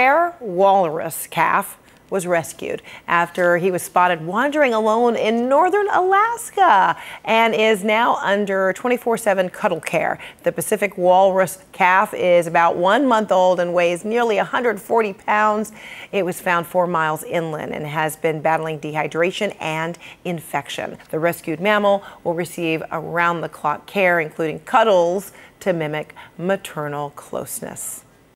rare walrus calf was rescued after he was spotted wandering alone in northern Alaska and is now under 24 7 cuddle care. The Pacific walrus calf is about one month old and weighs nearly 140 pounds. It was found four miles inland and has been battling dehydration and infection. The rescued mammal will receive around the clock care, including cuddles to mimic maternal closeness.